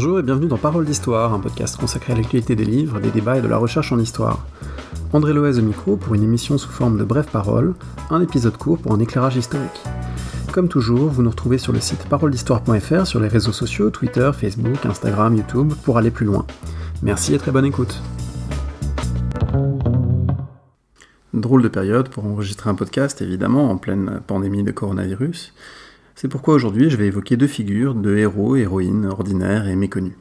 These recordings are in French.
Bonjour et bienvenue dans Parole d'Histoire, un podcast consacré à l'actualité des livres, des débats et de la recherche en histoire. André Loez au micro pour une émission sous forme de brèves paroles, un épisode court pour un éclairage historique. Comme toujours, vous nous retrouvez sur le site paroledhistoire.fr, sur les réseaux sociaux, Twitter, Facebook, Instagram, YouTube, pour aller plus loin. Merci et très bonne écoute. Drôle de période pour enregistrer un podcast, évidemment, en pleine pandémie de coronavirus. C'est pourquoi aujourd'hui je vais évoquer deux figures de héros héroïnes ordinaires et méconnus.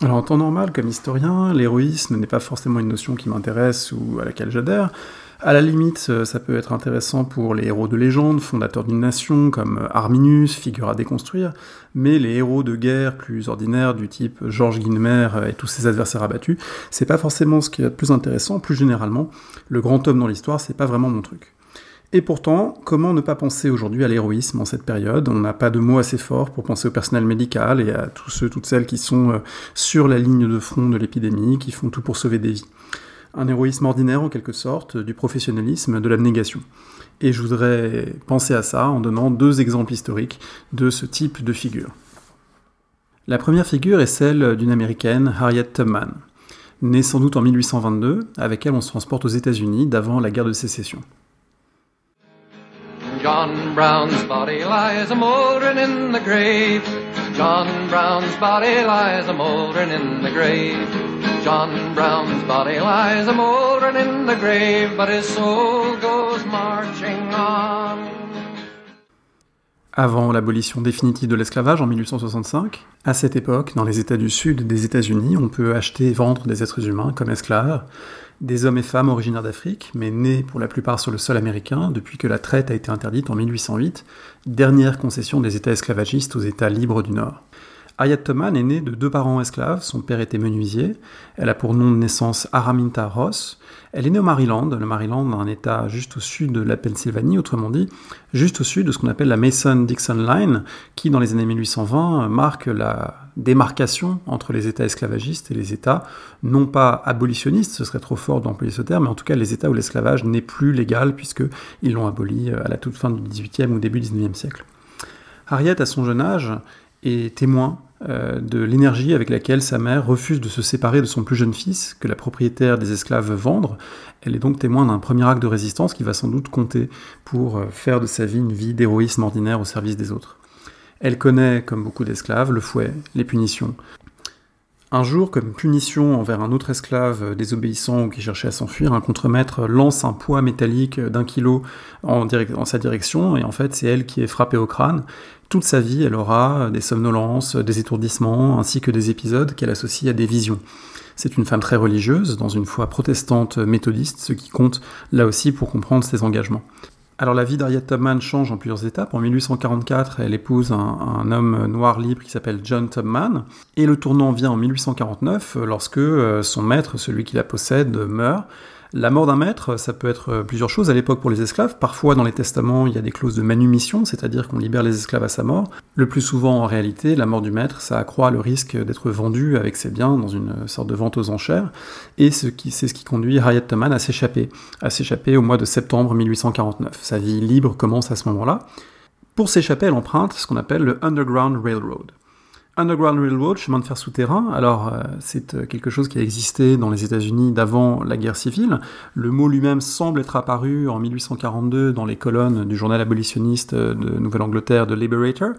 Alors en temps normal, comme historien, l'héroïsme n'est pas forcément une notion qui m'intéresse ou à laquelle j'adhère. À la limite, euh, ça peut être intéressant pour les héros de légende, fondateurs d'une nation, comme Arminius, figure à déconstruire, mais les héros de guerre plus ordinaires, du type Georges Guinemer et tous ses adversaires abattus, c'est pas forcément ce qui est le plus intéressant, plus généralement, le grand homme dans l'histoire, c'est pas vraiment mon truc. Et pourtant, comment ne pas penser aujourd'hui à l'héroïsme en cette période? On n'a pas de mots assez forts pour penser au personnel médical et à tous ceux, toutes celles qui sont euh, sur la ligne de front de l'épidémie, qui font tout pour sauver des vies. Un héroïsme ordinaire en quelque sorte, du professionnalisme, de l'abnégation. Et je voudrais penser à ça en donnant deux exemples historiques de ce type de figure. La première figure est celle d'une américaine, Harriet Tubman, née sans doute en 1822, avec elle on se transporte aux États-Unis d'avant la guerre de sécession. John Brown's body lies a mouldering in the grave. John Brown's body lies a mouldering in the grave. John Brown's body lies a mouldering in the grave, but his soul goes marching on. Avant l'abolition définitive de l'esclavage en 1865, à cette époque, dans les États du Sud des États-Unis, on peut acheter et vendre des êtres humains comme esclaves, des hommes et femmes originaires d'Afrique, mais nés pour la plupart sur le sol américain depuis que la traite a été interdite en 1808, dernière concession des États esclavagistes aux États libres du Nord. Ayat Toman est née de deux parents esclaves, son père était menuisier, elle a pour nom de naissance Araminta Ross, elle est née au Maryland, le Maryland un état juste au sud de la Pennsylvanie, autrement dit, juste au sud de ce qu'on appelle la Mason-Dixon Line, qui dans les années 1820 marque la démarcation entre les États esclavagistes et les États, non pas abolitionnistes, ce serait trop fort d'employer ce terme, mais en tout cas les États où l'esclavage n'est plus légal, puisqu'ils l'ont aboli à la toute fin du XVIIIe ou début du XIXe siècle. Harriet, à son jeune âge, est témoin euh, de l'énergie avec laquelle sa mère refuse de se séparer de son plus jeune fils, que la propriétaire des esclaves veut vendre. Elle est donc témoin d'un premier acte de résistance qui va sans doute compter pour euh, faire de sa vie une vie d'héroïsme ordinaire au service des autres. Elle connaît, comme beaucoup d'esclaves, le fouet, les punitions. Un jour, comme punition envers un autre esclave désobéissant ou qui cherchait à s'enfuir, un contremaître lance un poids métallique d'un kilo en, sa direction, et en fait c'est elle qui est frappée au crâne, toute sa vie, elle aura des somnolences, des étourdissements, ainsi que des épisodes qu'elle associe à des visions. C'est une femme très religieuse, dans une foi protestante méthodiste, ce qui compte là aussi pour comprendre ses engagements. Alors la vie d'Harriet Tubman change en plusieurs étapes. En 1844, elle épouse un, homme noir libre qui s'appelle John Tubman. Et le tournant vient en 1849, lorsque euh, son maître, celui qui la possède, meurt. La mort d'un maître, ça peut être plusieurs choses à l'époque pour les esclaves. Parfois, dans les testaments, il y a des clauses de manumission, c'est-à-dire qu'on libère les esclaves à sa mort. Le plus souvent, en réalité, la mort du maître, ça accroît le risque d'être vendu avec ses biens dans une sorte de vente aux enchères. Et c'est ce qui conduit Harriet Tubman à s'échapper, à s'échapper au mois de septembre 1849. Sa vie libre commence à ce moment-là. Pour s'échapper, elle emprunte ce qu'on appelle le Underground Railroad. Underground Railroad, chemin de fer souterrain, alors euh, c'est euh, quelque chose qui a existé dans les États-Unis d'avant la guerre civile. Le mot lui-même semble être apparu en 1842 dans les colonnes du journal abolitionniste euh, de Nouvelle-Angleterre de Liberator.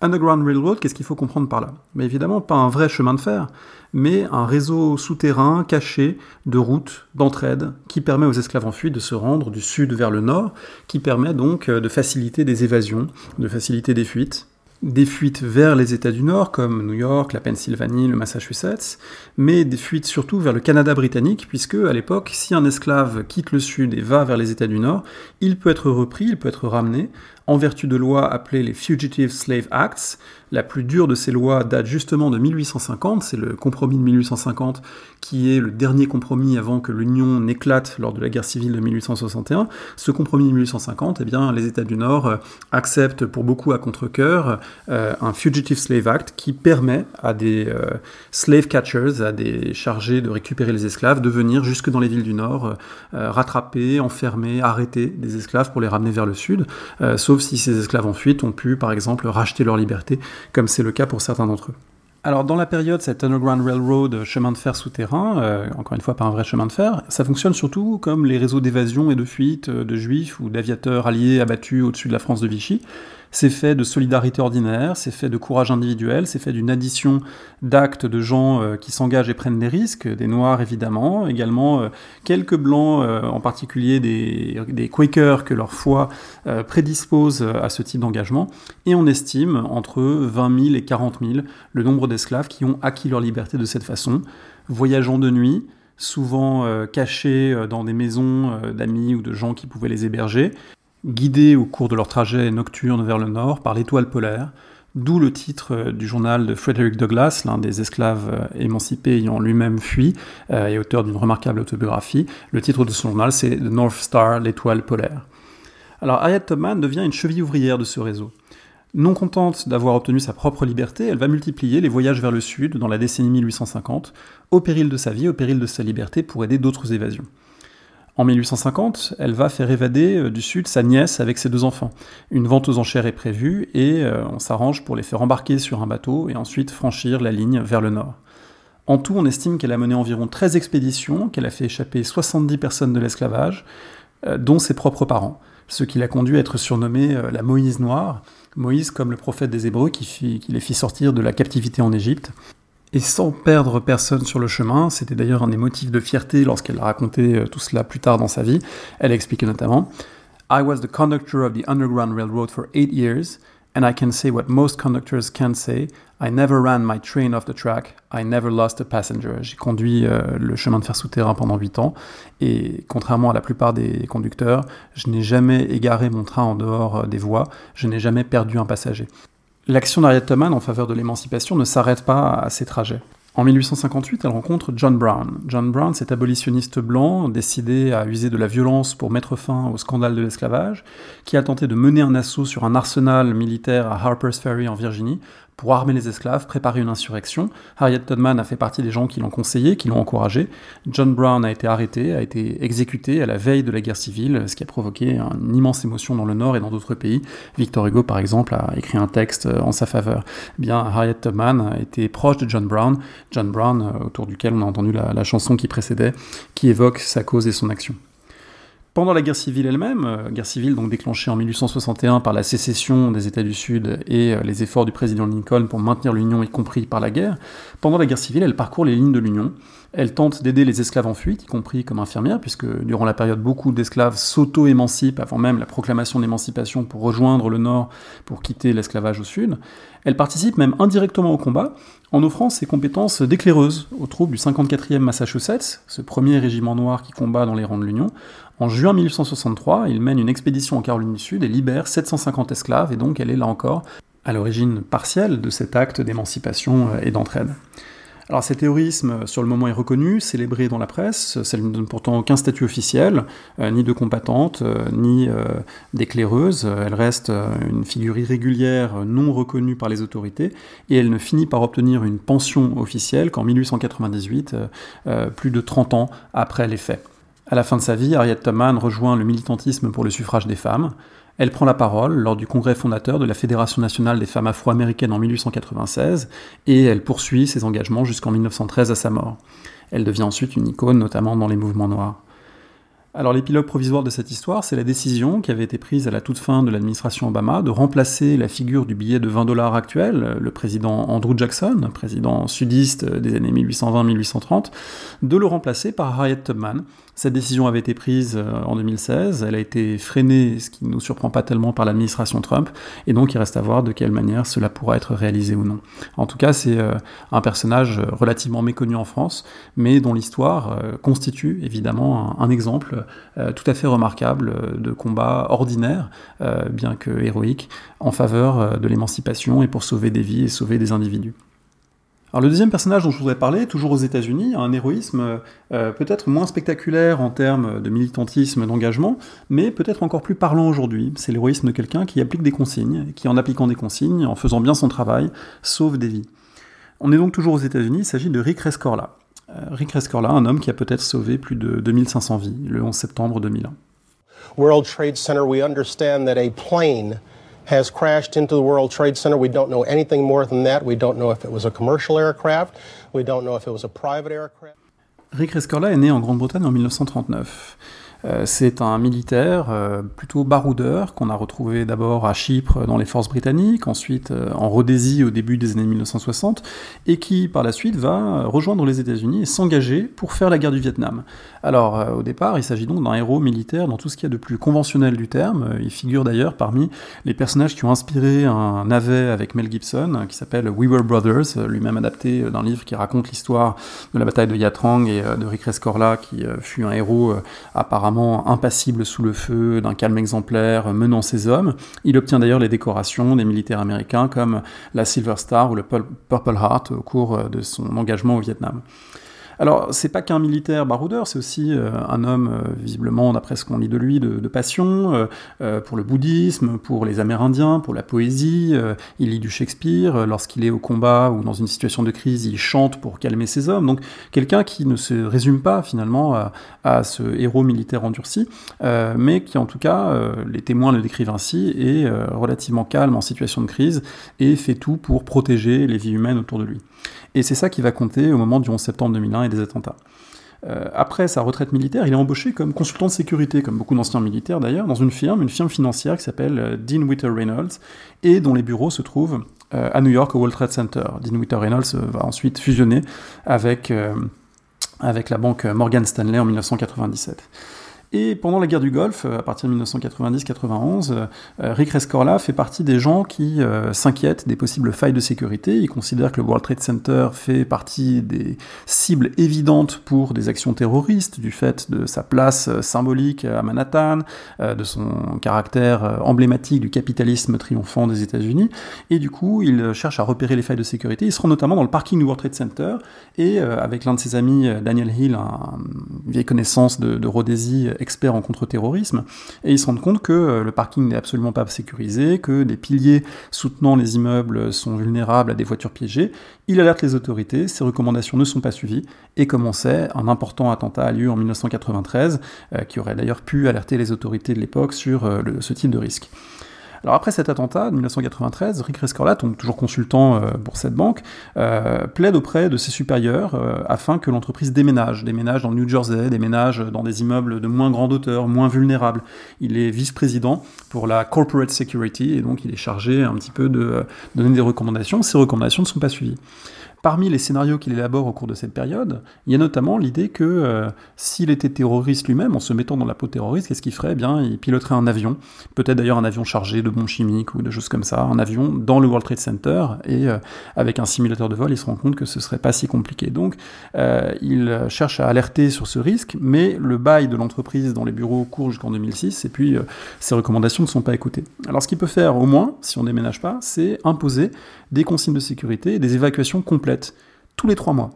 Underground Railroad, qu'est-ce qu'il faut comprendre par là? Mais évidemment, pas un vrai chemin de fer, mais un réseau souterrain caché de routes d'entraide qui permet aux esclaves en fuite de se rendre du sud vers le nord, qui permet donc de faciliter des évasions, de faciliter des fuites, des fuites vers les États du Nord, comme New York, la Pennsylvanie, le Massachusetts, mais des fuites surtout vers le Canada britannique, puisque à l'époque, si un esclave quitte le Sud et va vers les États du Nord, il peut être repris, il peut être ramené, en vertu de lois appelées les Fugitive Slave Acts. La plus dure de ces lois date justement de 1850, c'est le compromis de 1850 qui est le dernier compromis avant que l'Union n'éclate lors de la guerre civile de 1861. Ce compromis de 1850, eh bien, les États du Nord euh, acceptent pour beaucoup à contre-coeur euh, un Fugitive Slave Act qui permet à des euh, slave catchers, à des chargés de récupérer les esclaves, de venir jusque dans les villes du Nord, rattraper, enfermer, arrêter des esclaves pour les ramener vers le Sud, si ces esclaves en fuite ont pu, par exemple, racheter leur liberté, comme c'est le cas pour certains d'entre eux. alors dans la période, cette Underground Railroad, chemin de fer souterrain, euh, encore une fois pas un vrai chemin de fer, ça fonctionne surtout comme les réseaux d'évasion et de fuite euh, de juifs ou d'aviateurs alliés abattus au-dessus de la France de Vichy. C'est fait de solidarité ordinaire, c'est fait de courage individuel, c'est fait d'une addition d'actes de gens euh, qui s'engagent et prennent des risques, des Noirs évidemment, également quelques Blancs, en particulier des, Quakers que leur foi prédispose à ce type d'engagement, et on estime entre 20 000 et 40 000 le nombre d'esclaves qui ont acquis leur liberté de cette façon, voyageant de nuit, souvent euh, cachés euh, dans des maisons euh, d'amis ou de gens qui pouvaient les héberger, guidés au cours de leur trajet nocturne vers le nord par l'étoile polaire, d'où le titre du journal de Frederick Douglass, l'un des esclaves émancipés ayant lui-même fui et auteur d'une remarquable autobiographie. Le titre de son journal, c'est The North Star, l'étoile polaire. Alors Harriet Tubman devient une cheville ouvrière de ce réseau. Non contente d'avoir obtenu sa propre liberté, elle va multiplier les voyages vers le sud dans la décennie 1850, au péril de sa vie, au péril de sa liberté, pour aider d'autres évasions. En 1850, elle va faire évader euh, du sud sa nièce avec ses deux enfants. Une vente aux enchères est prévue et euh, on s'arrange pour les faire embarquer sur un bateau et ensuite franchir la ligne vers le nord. En tout, on estime qu'elle a mené environ 13 expéditions, qu'elle a fait échapper 70 personnes de l'esclavage, euh, dont ses propres parents, ce qui l'a conduit à être surnommée la Moïse Noire, Moïse comme le prophète des Hébreux qui, les fit sortir de la captivité en Égypte. Et sans perdre personne sur le chemin, c'était d'ailleurs un des motifs de fierté lorsqu'elle a raconté euh, tout cela plus tard dans sa vie, elle a expliqué notamment I was the conductor of the Underground Railroad for eight years, and I can say what most conductors can't say I never ran my train off the track. I never lost a passenger. J'ai conduit euh, le chemin de fer souterrain pendant 8 ans et contrairement à la plupart des conducteurs, je n'ai jamais égaré mon train en dehors euh, des voies, je n'ai jamais perdu un passager. L'action d'Harriet Tubman en faveur de l'émancipation ne s'arrête pas à ces trajets. En 1858, elle rencontre John Brown. John Brown, cet abolitionniste blanc décidé à user de la violence pour mettre fin au scandale de l'esclavage, qui a tenté de mener un assaut sur un arsenal militaire à Harper's Ferry en Virginie pour armer les esclaves, préparer une insurrection. Harriet Tubman a fait partie des gens qui l'ont conseillé, qui l'ont encouragé. John Brown a été arrêté, a été exécuté à la veille de la guerre civile, ce qui a provoqué une immense émotion dans le Nord et dans d'autres pays. Victor Hugo, par exemple, a écrit un texte en sa faveur. Eh bien, Harriet Tubman était proche de John Brown, John Brown, euh, autour duquel on a entendu la chanson qui précédait, qui évoque sa cause et son action. Pendant la guerre civile elle-même, euh, guerre civile donc déclenchée en 1861 par la sécession des États du Sud et euh, les efforts du président Lincoln pour maintenir l'Union, y compris par la guerre, pendant la guerre civile, elle parcourt les lignes de l'Union. Elle tente d'aider les esclaves en fuite, y compris comme infirmière, puisque durant la période, beaucoup d'esclaves s'auto-émancipent avant même la proclamation d'émancipation pour rejoindre le Nord, pour quitter l'esclavage au Sud. Elle participe même indirectement au combat, en offrant ses compétences d'éclaireuse aux troupes du 54e Massachusetts, ce premier régiment noir qui combat dans les rangs de l'Union. En juin 1863, il mène une expédition en Caroline du Sud et libère 750 esclaves, et donc elle est là encore à l'origine partielle de cet acte d'émancipation et d'entraide. Alors cet théorisme, sur le moment, est reconnu, célébré dans la presse, ça ne donne pourtant aucun statut officiel, euh, ni de combattante, euh, ni euh, d'éclaireuse, elle reste une figure irrégulière, non reconnue par les autorités, et elle ne finit par obtenir une pension officielle qu'en 1898, plus de 30 ans après les faits. À la fin de sa vie, Harriet Tubman rejoint le militantisme pour le suffrage des femmes. Elle prend la parole lors du congrès fondateur de la Fédération nationale des femmes afro-américaines en 1896 et elle poursuit ses engagements jusqu'en 1913 à sa mort. Elle devient ensuite une icône, notamment dans les mouvements noirs. Alors l'épilogue provisoire de cette histoire, c'est la décision qui avait été prise à la toute fin de l'administration Obama de remplacer la figure du billet de 20 dollars actuel, le président Andrew Jackson, président sudiste des années 1820-1830, de le remplacer par Harriet Tubman, cette décision avait été prise euh, en 2016, elle a été freinée, ce qui ne nous surprend pas tellement par l'administration Trump, et donc il reste à voir de quelle manière cela pourra être réalisé ou non. En tout cas, c'est euh, un personnage relativement méconnu en France, mais dont l'histoire euh, constitue évidemment un, exemple tout à fait remarquable de combat ordinaire, bien que héroïque, en faveur de l'émancipation et pour sauver des vies et sauver des individus. Alors le deuxième personnage dont je voudrais parler, toujours aux États-Unis, a un héroïsme euh, peut-être moins spectaculaire en termes de militantisme, d'engagement, mais peut-être encore plus parlant aujourd'hui. C'est l'héroïsme de quelqu'un qui applique des consignes, qui en appliquant des consignes, en faisant bien son travail, sauve des vies. On est donc toujours aux États-Unis, il s'agit de Rick Rescorla. Euh, Rick Rescorla, un homme qui a peut-être sauvé plus de 2500 vies le 11 septembre 2001. World Trade Center, we understand that a plane has crashed into the World Trade Center. We don't know anything more than that. We don't know if it was a commercial aircraft. We don't know if it was a private aircraft. Rick Rescorla est né en Grande-Bretagne en 1939. Euh, c'est un militaire euh, plutôt baroudeur qu'on a retrouvé d'abord à Chypre dans les forces britanniques, ensuite euh, en Rhodésie au début des années 1960, et qui par la suite va rejoindre les États-Unis et s'engager pour faire la guerre du Vietnam. Alors au départ, il s'agit donc d'un héros militaire dans tout ce qu'il y a de plus conventionnel du terme. Il figure d'ailleurs parmi les personnages qui ont inspiré un navet avec Mel Gibson qui s'appelle We Were Brothers, lui-même adapté d'un livre qui raconte l'histoire de la bataille de Yatrang et de Rick Rescorla qui fut un héros apparemment impassible sous le feu, d'un calme exemplaire, menant ses hommes. Il obtient d'ailleurs les décorations des militaires américains comme la Silver Star ou le Purple Heart au cours de son engagement au Vietnam. Alors, c'est pas qu'un militaire baroudeur, c'est aussi euh, un homme, euh, visiblement, d'après ce qu'on lit de lui, de, passion, euh, pour le bouddhisme, pour les Amérindiens, pour la poésie. il lit du Shakespeare. Lorsqu'il est au combat ou dans une situation de crise, il chante pour calmer ses hommes. Donc, quelqu'un qui ne se résume pas, finalement, à, à ce héros militaire endurci, mais qui, en tout cas, les témoins le décrivent ainsi, est relativement calme en situation de crise et fait tout pour protéger les vies humaines autour de lui. Et c'est ça qui va compter au moment du 11 septembre 2001 et des attentats. Euh, après sa retraite militaire, il est embauché comme consultant de sécurité, comme beaucoup d'anciens militaires d'ailleurs, dans une firme, une firme financière qui s'appelle euh, Dean Witter Reynolds, et dont les bureaux se trouvent euh, à New York au World Trade Center. Dean Witter Reynolds va ensuite fusionner avec, avec la banque Morgan Stanley en 1997. Et pendant la guerre du Golfe, euh, à partir de 1990-91, euh, Rick Rescorla fait partie des gens qui euh, s'inquiètent des possibles failles de sécurité. Il considère que le World Trade Center fait partie des cibles évidentes pour des actions terroristes, du fait de sa place symbolique à Manhattan, de son caractère emblématique du capitalisme triomphant des États-Unis. Et du coup, il cherche à repérer les failles de sécurité. Il se rend notamment dans le parking du World Trade Center et avec l'un de ses amis, Daniel Hill, une vieille connaissance de, de Rhodésie expert en contre-terrorisme, et ils se rendent compte que euh, le parking n'est absolument pas sécurisé, que des piliers soutenant les immeubles sont vulnérables à des voitures piégées. Il alerte les autorités, ces recommandations ne sont pas suivies, et comme on sait, un important attentat a lieu en 1993, euh, qui aurait d'ailleurs pu alerter les autorités de l'époque sur euh, ce type de risque. Alors après cet attentat de 1993, Rick Rescorla, toujours consultant euh, pour cette banque, euh, plaide auprès de ses supérieurs euh, afin que l'entreprise déménage, déménage dans le New Jersey, déménage dans des immeubles de moins grande hauteur, moins vulnérables. Il est vice-président pour la corporate security et donc il est chargé un petit peu de donner des recommandations. Ces recommandations ne sont pas suivies. Parmi les scénarios qu'il élabore au cours de cette période, il y a notamment l'idée que euh, s'il était terroriste lui-même, en se mettant dans la peau terroriste, qu'est-ce qu'il ferait? Eh bien, il piloterait un avion, peut-être d'ailleurs un avion chargé de bombes chimiques ou de choses comme ça, un avion dans le World Trade Center, et euh, avec un simulateur de vol, il se rend compte que ce serait pas si compliqué. Donc, euh, il cherche à alerter sur ce risque, mais le bail de l'entreprise dans les bureaux court jusqu'en 2006, et puis ses recommandations ne sont pas écoutées. Alors, ce qu'il peut faire, au moins, si on déménage pas, c'est imposer des consignes de sécurité et des évacuations complètes, tous les trois mois.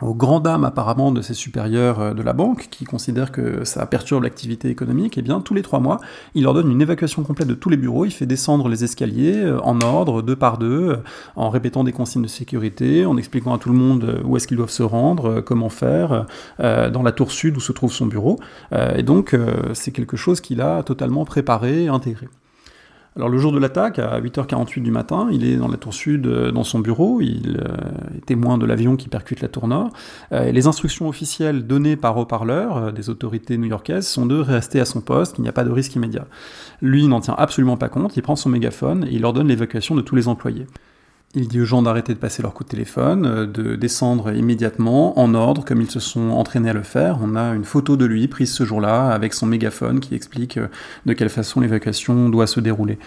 Aux grand dames apparemment de ses supérieurs euh, de la banque, qui considèrent que ça perturbe l'activité économique, et eh bien tous les trois mois, il leur donne une évacuation complète de tous les bureaux, il fait descendre les escaliers euh, en ordre, deux par deux, euh, en répétant des consignes de sécurité, en expliquant à tout le monde où est-ce qu'ils doivent se rendre, comment faire, dans la tour sud où se trouve son bureau. Et donc c'est quelque chose qu'il a totalement préparé et intégré. Alors le jour de l'attaque, à 8h48 du matin, il est dans la tour sud, euh, dans son bureau, il euh, est témoin de l'avion qui percute la tour nord. Euh, les instructions officielles données par haut-parleur des autorités new-yorkaises sont de rester à son poste, qu'il n'y a pas de risque immédiat. Lui n'en tient absolument pas compte, il prend son mégaphone et il ordonne l'évacuation de tous les employés. Il dit aux gens d'arrêter de passer leur coup de téléphone, euh, de descendre immédiatement, en ordre, comme ils se sont entraînés à le faire. On a une photo de lui prise ce jour-là avec son mégaphone qui explique euh, de quelle façon l'évacuation doit se dérouler.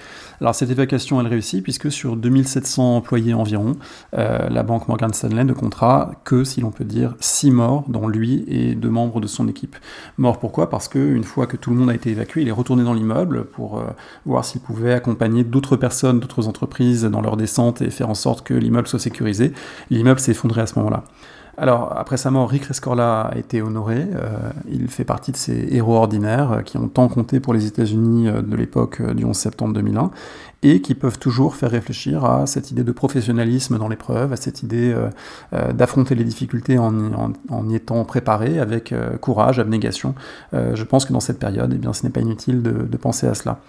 Alors cette évacuation, elle réussit puisque sur 2700 employés environ, euh, la banque Morgan Stanley ne comptera que, si l'on peut dire, 6 morts, dont lui et deux membres de son équipe. Mort pourquoi? Parce qu'une fois que tout le monde a été évacué, il est retourné dans l'immeuble pour voir s'il pouvait accompagner d'autres personnes, d'autres entreprises dans leur descente et faire en sorte que l'immeuble soit sécurisé. L'immeuble s'est effondré à ce moment-là. Alors, après sa mort, Rick Rescorla a été honoré. Euh, il fait partie de ces héros ordinaires euh, qui ont tant compté pour les États-Unis euh, de l'époque du 11 septembre 2001 et qui peuvent toujours faire réfléchir à cette idée de professionnalisme dans l'épreuve, à cette idée d'affronter les difficultés en, y étant préparé avec courage, abnégation. je pense que dans cette période, eh ce n'est pas inutile de penser à cela.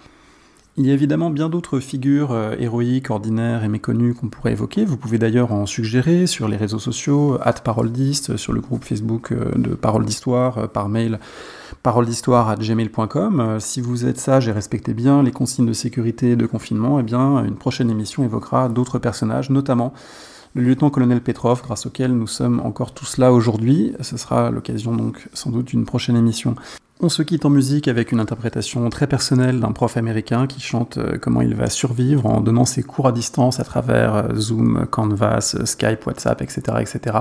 Il y a évidemment bien d'autres figures euh, héroïques, ordinaires et méconnues qu'on pourrait évoquer. Vous pouvez d'ailleurs en suggérer sur les réseaux sociaux, at paroledist, sur le groupe Facebook euh, de Parole d'Histoire, euh, par mail paroledhistoire.gmail.com. Si vous êtes sage et respectez bien les consignes de sécurité et de confinement, eh bien, une prochaine émission évoquera d'autres personnages, notamment le lieutenant-colonel Petrov, grâce auquel nous sommes encore tous là aujourd'hui. Ce sera l'occasion donc sans doute d'une prochaine émission. On se quitte en musique avec une interprétation très personnelle d'un prof américain qui chante euh, comment il va survivre en donnant ses cours à distance à travers euh, Zoom, Canvas, Skype, WhatsApp, etc., etc.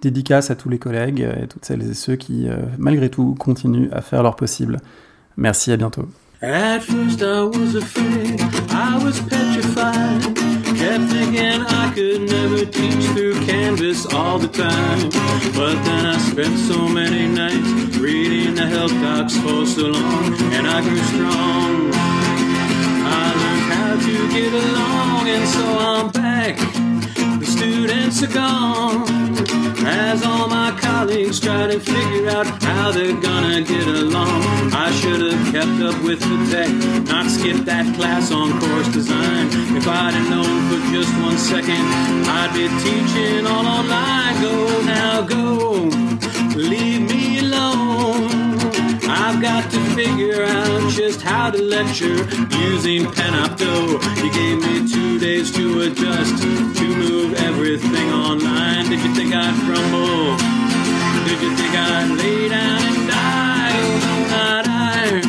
Dédicace à tous les collègues et toutes celles et ceux qui, euh, malgré tout, continuent à faire leur possible. Merci, à bientôt. Kept thinking I could never teach through Canvas all the time. But then I spent so many nights reading the health docs for so long, and I grew strong. I learned how to get along, and so I'm back The students are gone. As my colleagues try to figure out how they're gonna get along. I should have kept up with the tech, not skipped that class on course design. If I'd have known for just one second, I'd be teaching all online. Go now, go. Leave me alone. I've got to figure out just how to lecture using Panopto. You gave me two days to adjust, to move everything online. Did you think I'd crumble? Did you think I'd lay down and die? Oh, no, not I.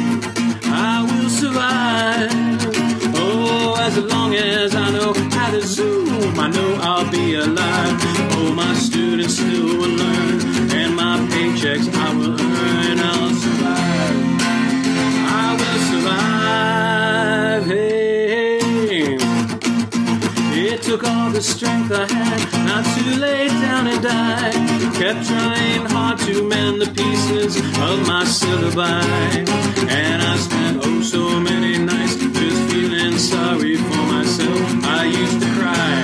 I will survive. Oh, as long as I know how to zoom, I know I'll be alive. Oh, my students still will learn, and my paychecks I will earn. I'll survive. I will survive. Hey, hey. It took all the strength I had not to lay down and die. Kept trying hard to mend the pieces of my syllabi. And I spent oh so many nights just feeling sorry for myself. I used to cry.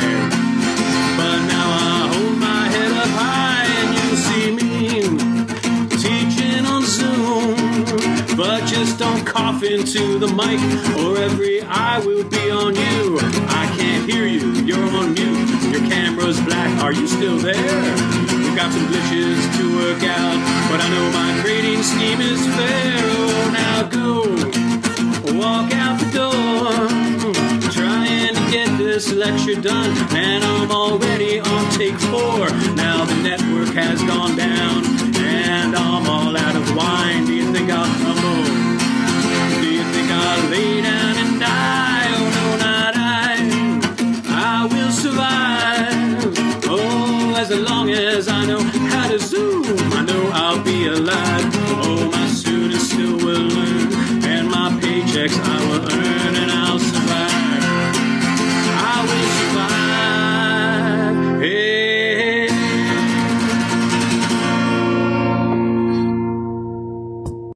But now I hold my head up high and you see me teaching on Zoom. But just don't cough into the mic or every eye will be on you. I can't hear you you're on mute. Your camera's black. Are you still there? We've got some glitches to work out, but I know my grading scheme is fair. Oh, now go. Walk out the door. Trying to get this lecture done, and I'm already on take four. Now